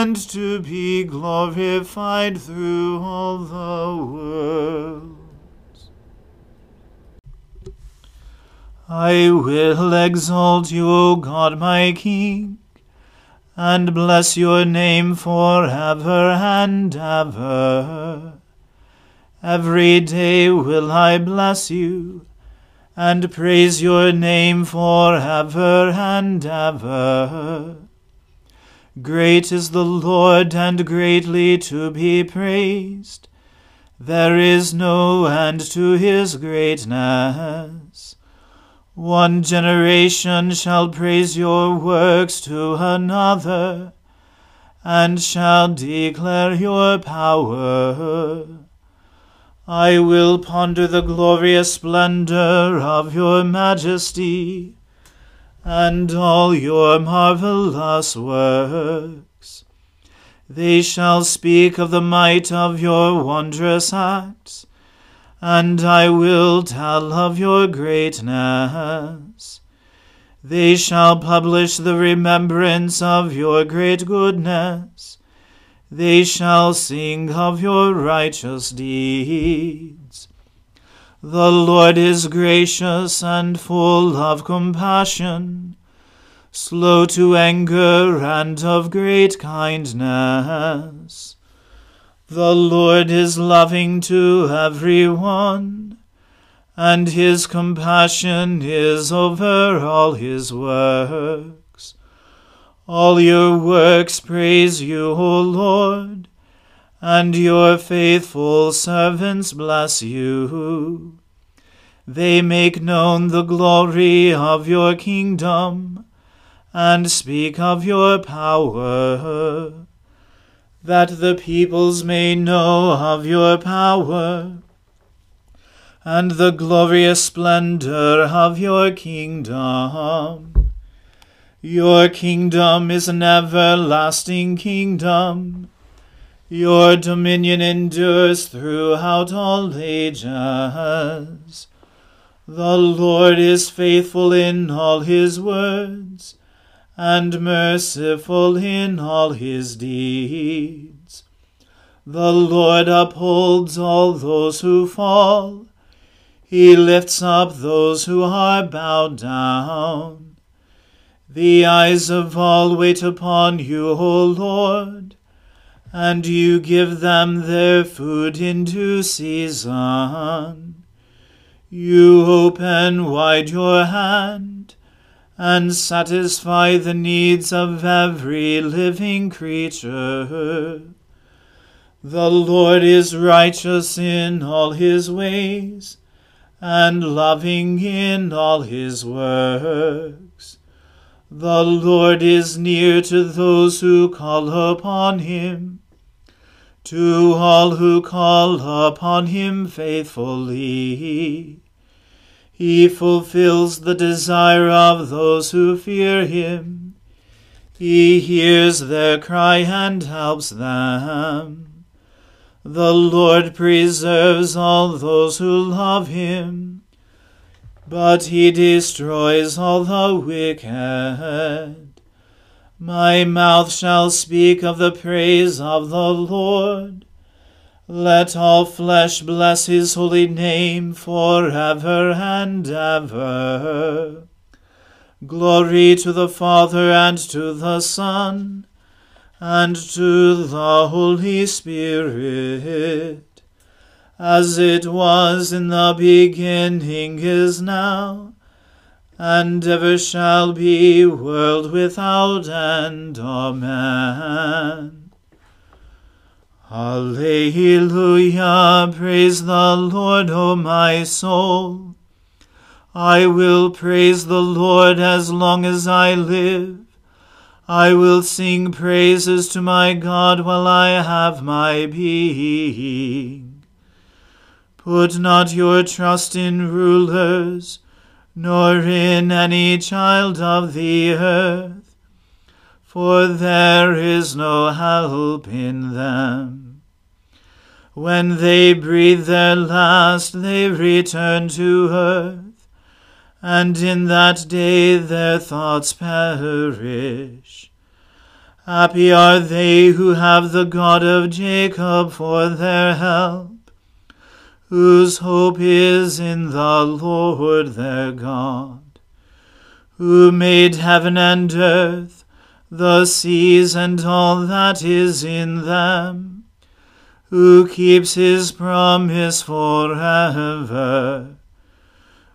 and to be glorified through all the worlds. I will exalt you, O God my King, and bless your name for ever and ever. Every day will I bless you, and praise your name for ever and ever. Great is the Lord, and greatly to be praised. There is no end to his greatness. One generation shall praise your works to another, and shall declare your power. I will ponder the glorious splendor of your majesty and all your marvelous works. They shall speak of the might of your wondrous acts, and I will tell of your greatness. They shall publish the remembrance of your great goodness they shall sing of your righteous deeds. The Lord is gracious and full of compassion, slow to anger and of great kindness. The Lord is loving to everyone, and his compassion is over all his works. All your works praise you, O Lord, and your faithful servants bless you. They make known the glory of your kingdom and speak of your power, that the peoples may know of your power and the glorious splendor of your kingdom. Your kingdom is an everlasting kingdom. Your dominion endures throughout all ages. The Lord is faithful in all his words, and merciful in all his deeds. The Lord upholds all those who fall. He lifts up those who are bowed down. The eyes of all wait upon you, O Lord, and you give them their food in due season. You open wide your hand and satisfy the needs of every living creature. The Lord is righteous in all his ways and loving in all his works. The Lord is near to those who call upon him to all who call upon him faithfully. He fulfills the desire of those who fear him. He hears their cry and helps them. The Lord preserves all those who love him, but he destroys all the wicked. My mouth shall speak of the praise of the Lord. Let all flesh bless his holy name for ever and ever. Glory to the Father and to the Son and to the Holy Spirit, as it was in the beginning is now and ever shall be, world without end. Amen. Alleluia, praise the Lord, O my soul. I will praise the Lord as long as I live. I will sing praises to my God while I have my being. Put not your trust in rulers nor in any child of the earth, for there is no help in them. When they breathe their last, they return to earth, and in that day their thoughts perish. Happy are they who have the God of Jacob for their help whose hope is in the Lord their God, who made heaven and earth, the seas and all that is in them, who keeps his promise forever,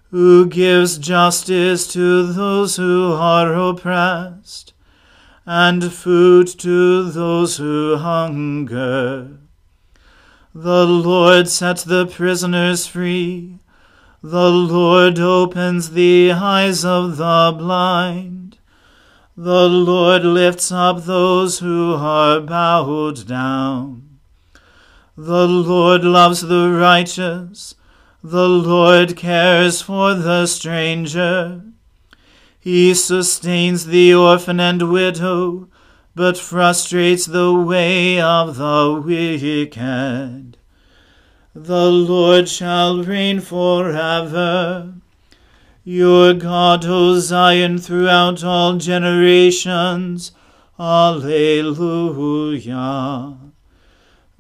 who gives justice to those who are oppressed, and food to those who hunger. The Lord set the prisoners free. The Lord opens the eyes of the blind. The Lord lifts up those who are bowed down. The Lord loves the righteous. The Lord cares for the stranger. He sustains the orphan and widow but frustrates the way of the wicked. The Lord shall reign forever. Your God, O Zion, throughout all generations. Alleluia.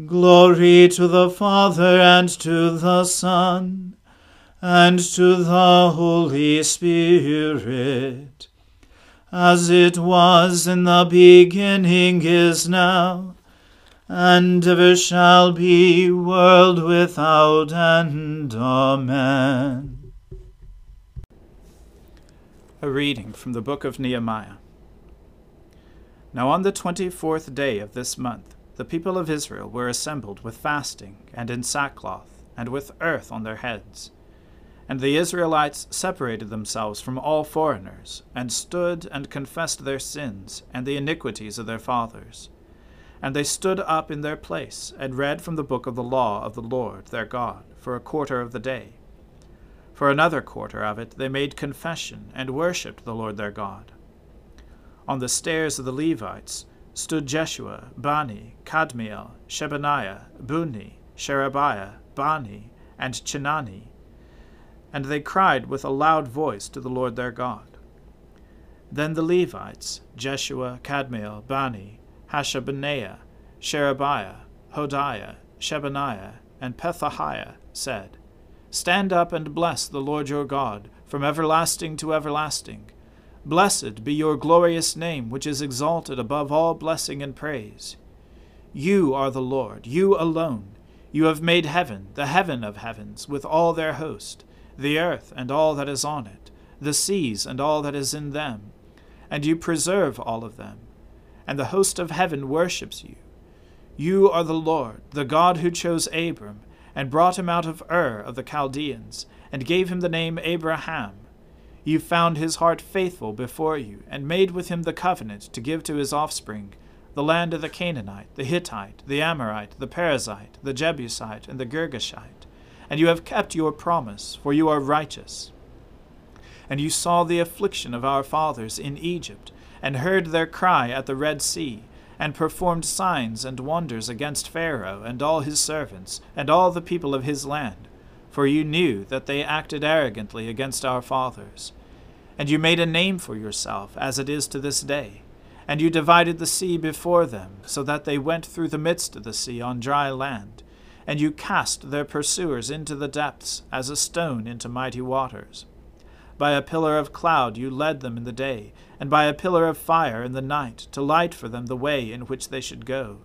Glory to the Father and to the Son and to the Holy Spirit as it was in the beginning is now, and ever shall be, world without end. Amen. A reading from the book of Nehemiah. Now on the twenty fourth day of this month, the people of Israel were assembled with fasting, and in sackcloth, and with earth on their heads. And the Israelites separated themselves from all foreigners, and stood and confessed their sins and the iniquities of their fathers and they stood up in their place, and read from the book of the law of the Lord their God, for a quarter of the day. For another quarter of it they made confession, and worshipped the Lord their God. On the stairs of the Levites stood Jeshua, Bani, Kadmiel, Shebaniah, Bunni, Sherebiah, Bani, and Chenani, and they cried with a loud voice to the Lord their God. Then the Levites, Jeshua, Kadmiel, Bani, Hashabneiah, Sherebiah, Hodiah, Shebaniah, and Pethahiah said, Stand up and bless the Lord your God, from everlasting to everlasting. Blessed be your glorious name, which is exalted above all blessing and praise. You are the Lord, you alone. You have made heaven, the heaven of heavens, with all their host, the earth and all that is on it, the seas and all that is in them, and you preserve all of them and the host of heaven worships you. You are the Lord, the God who chose Abram, and brought him out of Ur of the Chaldeans, and gave him the name Abraham. You found his heart faithful before you, and made with him the covenant to give to his offspring the land of the Canaanite, the Hittite, the Amorite, the Perizzite, the Jebusite, and the Girgashite. And you have kept your promise, for you are righteous. And you saw the affliction of our fathers in Egypt, and heard their cry at the Red Sea, and performed signs and wonders against Pharaoh and all his servants, and all the people of his land. For you knew that they acted arrogantly against our fathers. And you made a name for yourself, as it is to this day. And you divided the sea before them, so that they went through the midst of the sea on dry land. And you cast their pursuers into the depths, as a stone into mighty waters. By a pillar of cloud you led them in the day, and by a pillar of fire in the night, to light for them the way in which they should go.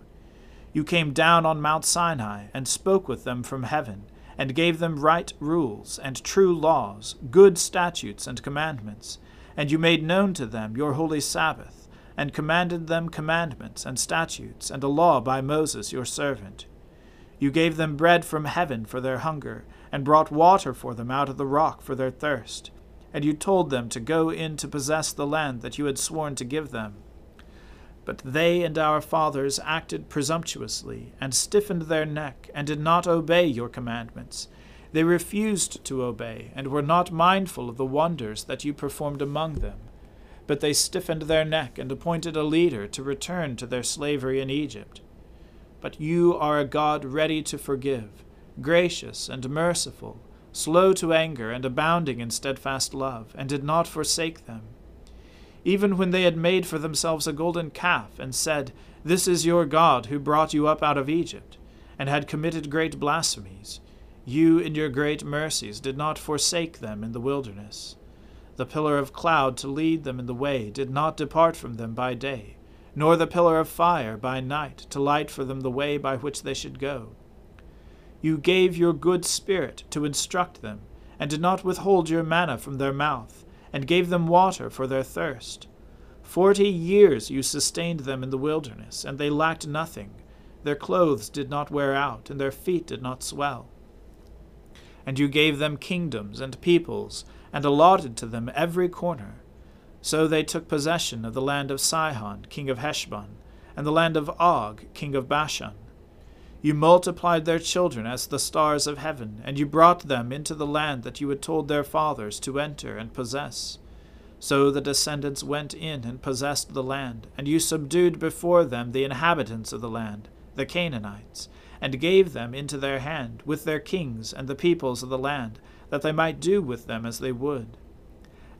You came down on Mount Sinai, and spoke with them from heaven, and gave them right rules, and true laws, good statutes and commandments. And you made known to them your holy Sabbath, and commanded them commandments and statutes, and a law by Moses your servant. You gave them bread from heaven for their hunger, and brought water for them out of the rock for their thirst and you told them to go in to possess the land that you had sworn to give them. But they and our fathers acted presumptuously, and stiffened their neck, and did not obey your commandments. They refused to obey, and were not mindful of the wonders that you performed among them. But they stiffened their neck, and appointed a leader to return to their slavery in Egypt. But you are a God ready to forgive, gracious and merciful slow to anger, and abounding in steadfast love, and did not forsake them. Even when they had made for themselves a golden calf, and said, This is your God who brought you up out of Egypt, and had committed great blasphemies, you in your great mercies did not forsake them in the wilderness. The pillar of cloud to lead them in the way did not depart from them by day, nor the pillar of fire by night to light for them the way by which they should go. You gave your good Spirit to instruct them, and did not withhold your manna from their mouth, and gave them water for their thirst. Forty years you sustained them in the wilderness, and they lacked nothing. Their clothes did not wear out, and their feet did not swell. And you gave them kingdoms and peoples, and allotted to them every corner. So they took possession of the land of Sihon, king of Heshbon, and the land of Og, king of Bashan you multiplied their children as the stars of heaven, and you brought them into the land that you had told their fathers to enter and possess. So the descendants went in and possessed the land, and you subdued before them the inhabitants of the land, the Canaanites, and gave them into their hand, with their kings and the peoples of the land, that they might do with them as they would.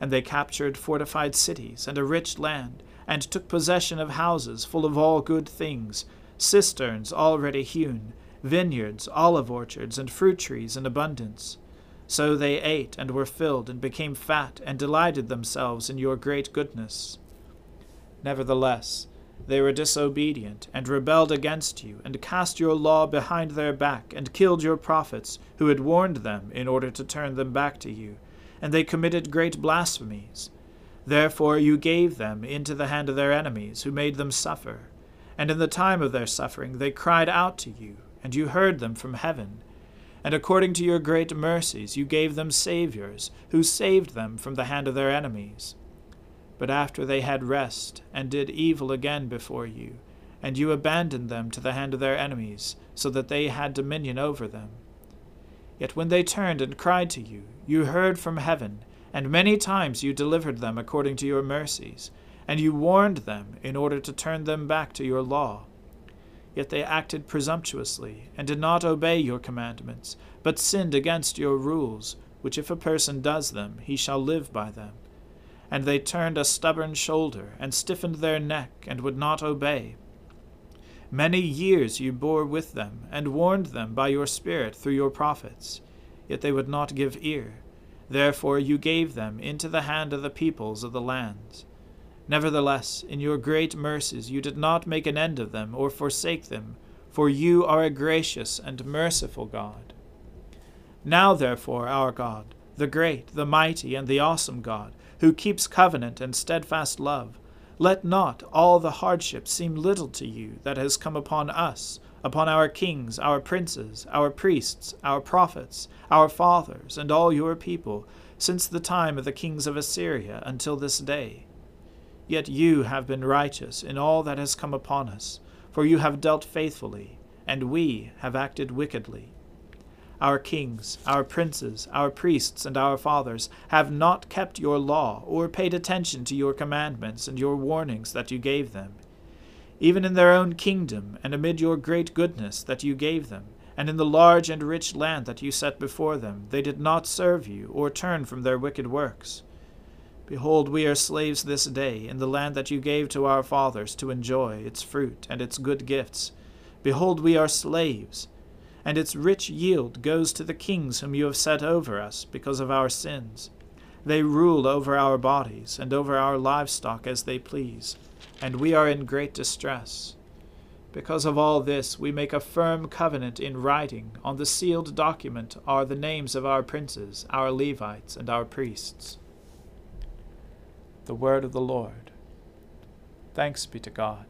And they captured fortified cities and a rich land, and took possession of houses full of all good things cisterns already hewn, vineyards, olive orchards, and fruit trees in abundance. So they ate and were filled, and became fat, and delighted themselves in your great goodness. Nevertheless, They were disobedient, and rebelled against you, and cast your law behind their back, and killed your prophets, who had warned them, in order to turn them back to you. And they committed great blasphemies. Therefore you gave them into the hand of their enemies, who made them suffer. And in the time of their suffering they cried out to you, and you heard them from heaven. And according to your great mercies you gave them Saviours, who saved them from the hand of their enemies but after they had rest, and did evil again before you, and you abandoned them to the hand of their enemies, so that they had dominion over them. Yet when they turned and cried to you, you heard from heaven, and many times you delivered them according to your mercies, and you warned them in order to turn them back to your law. Yet they acted presumptuously, and did not obey your commandments, but sinned against your rules, which if a person does them, he shall live by them and they turned a stubborn shoulder, and stiffened their neck, and would not obey. Many years you bore with them, and warned them by your Spirit through your prophets, yet they would not give ear. Therefore you gave them into the hand of the peoples of the lands. Nevertheless, in your great mercies you did not make an end of them, or forsake them, for you are a gracious and merciful God. Now, therefore, our God, the great, the mighty, and the awesome God, who keeps covenant and steadfast love. Let not all the hardship seem little to you that has come upon us, upon our kings, our princes, our priests, our prophets, our fathers, and all your people, since the time of the kings of Assyria until this day. Yet you have been righteous in all that has come upon us, for you have dealt faithfully, and we have acted wickedly. Our kings, our princes, our priests, and our fathers have not kept your law, or paid attention to your commandments and your warnings that you gave them. Even in their own kingdom, and amid your great goodness that you gave them, and in the large and rich land that you set before them, they did not serve you, or turn from their wicked works. Behold, we are slaves this day in the land that you gave to our fathers to enjoy its fruit and its good gifts. Behold, we are slaves and its rich yield goes to the kings whom you have set over us because of our sins. They rule over our bodies and over our livestock as they please, and we are in great distress. Because of all this, we make a firm covenant in writing. On the sealed document are the names of our princes, our Levites, and our priests. The word of the Lord. Thanks be to God.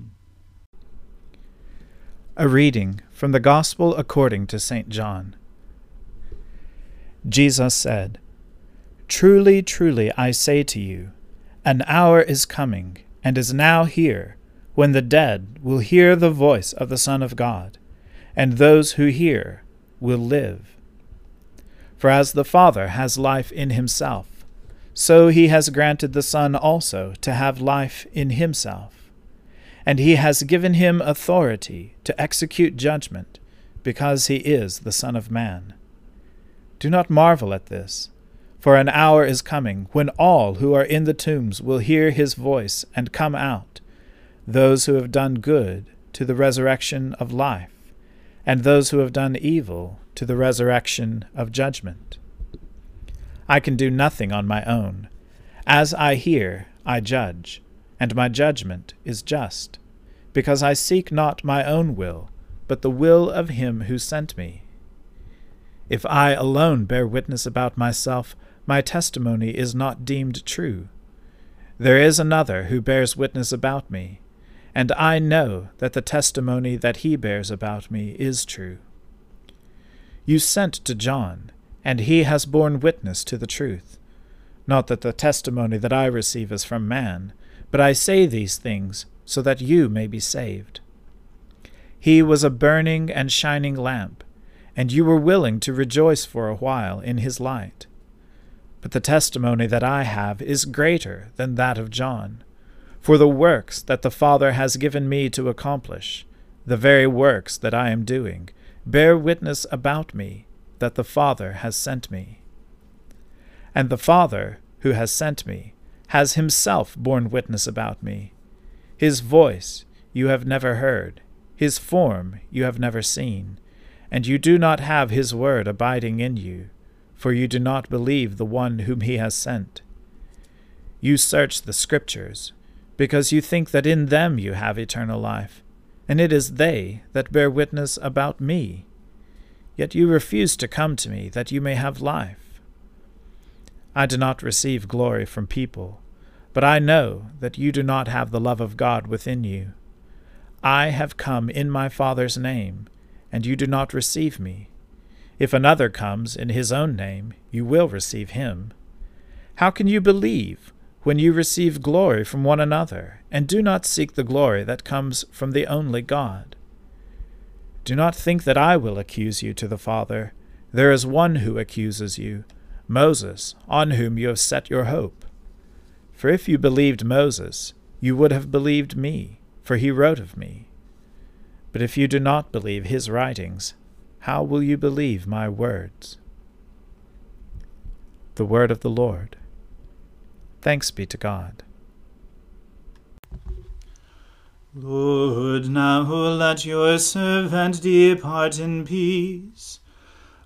A reading from the Gospel according to St. John. Jesus said, Truly, truly, I say to you, an hour is coming, and is now here, when the dead will hear the voice of the Son of God, and those who hear will live. For as the Father has life in himself, so he has granted the Son also to have life in himself. And he has given him authority to execute judgment, because he is the Son of Man. Do not marvel at this, for an hour is coming when all who are in the tombs will hear his voice and come out, those who have done good to the resurrection of life, and those who have done evil to the resurrection of judgment. I can do nothing on my own. As I hear, I judge, and my judgment is just, because I seek not my own will, but the will of him who sent me. If I alone bear witness about myself, my testimony is not deemed true. There is another who bears witness about me, and I know that the testimony that he bears about me is true. You sent to John, and he has borne witness to the truth. Not that the testimony that I receive is from man, but I say these things so that you may be saved. He was a burning and shining lamp, and you were willing to rejoice for a while in his light. But the testimony that I have is greater than that of John. For the works that the Father has given me to accomplish, the very works that I am doing, bear witness about me that the Father has sent me. And the Father, who has sent me, has himself borne witness about me. His voice you have never heard, his form you have never seen, and you do not have his word abiding in you, for you do not believe the one whom he has sent. You search the Scriptures, because you think that in them you have eternal life, and it is they that bear witness about me. Yet you refuse to come to me that you may have life. I do not receive glory from people, but I know that you do not have the love of God within you. I have come in my Father's name, and you do not receive me. If another comes in his own name, you will receive him. How can you believe when you receive glory from one another, and do not seek the glory that comes from the only God. Do not think that I will accuse you to the Father. There is one who accuses you, Moses, on whom you have set your hope. For if you believed Moses, you would have believed me, for he wrote of me. But if you do not believe his writings, how will you believe my words? The Word of the Lord. Thanks be to God. Lord, now let your servant depart in peace,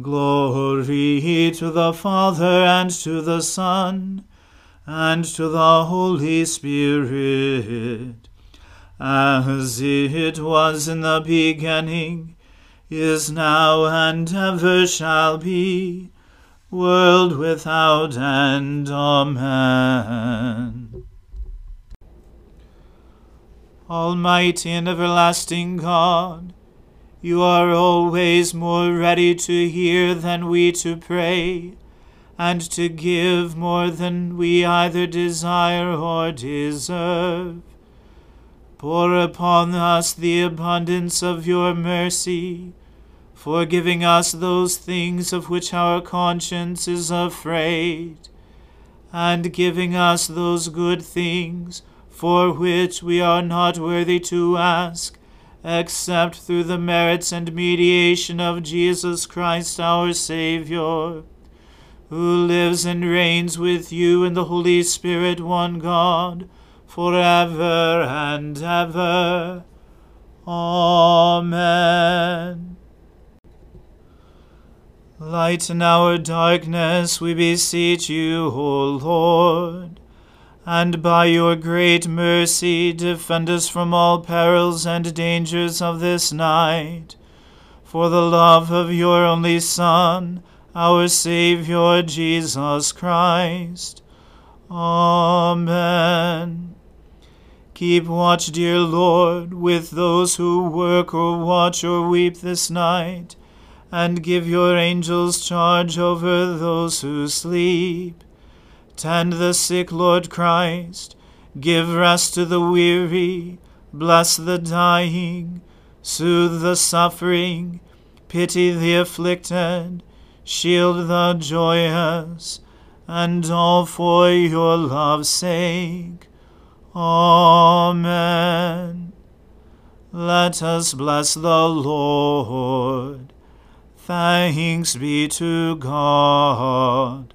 Glory to the Father and to the Son and to the Holy Spirit, as it was in the beginning, is now, and ever shall be world without end. Amen. Almighty and everlasting God, you are always more ready to hear than we to pray, and to give more than we either desire or deserve. Pour upon us the abundance of your mercy for giving us those things of which our conscience is afraid, and giving us those good things for which we are not worthy to ask, except through the merits and mediation of Jesus Christ our Saviour, who lives and reigns with you in the Holy Spirit, one God, for ever and ever. Amen. Lighten our darkness, we beseech you, O Lord, and by your great mercy defend us from all perils and dangers of this night, for the love of your only Son, our Saviour Jesus Christ. Amen. Keep watch, dear Lord, with those who work or watch or weep this night, and give your angels charge over those who sleep. Tend the sick, Lord Christ. Give rest to the weary. Bless the dying. Soothe the suffering. Pity the afflicted. Shield the joyous. And all for your love's sake. Amen. Let us bless the Lord. Thanks be to God.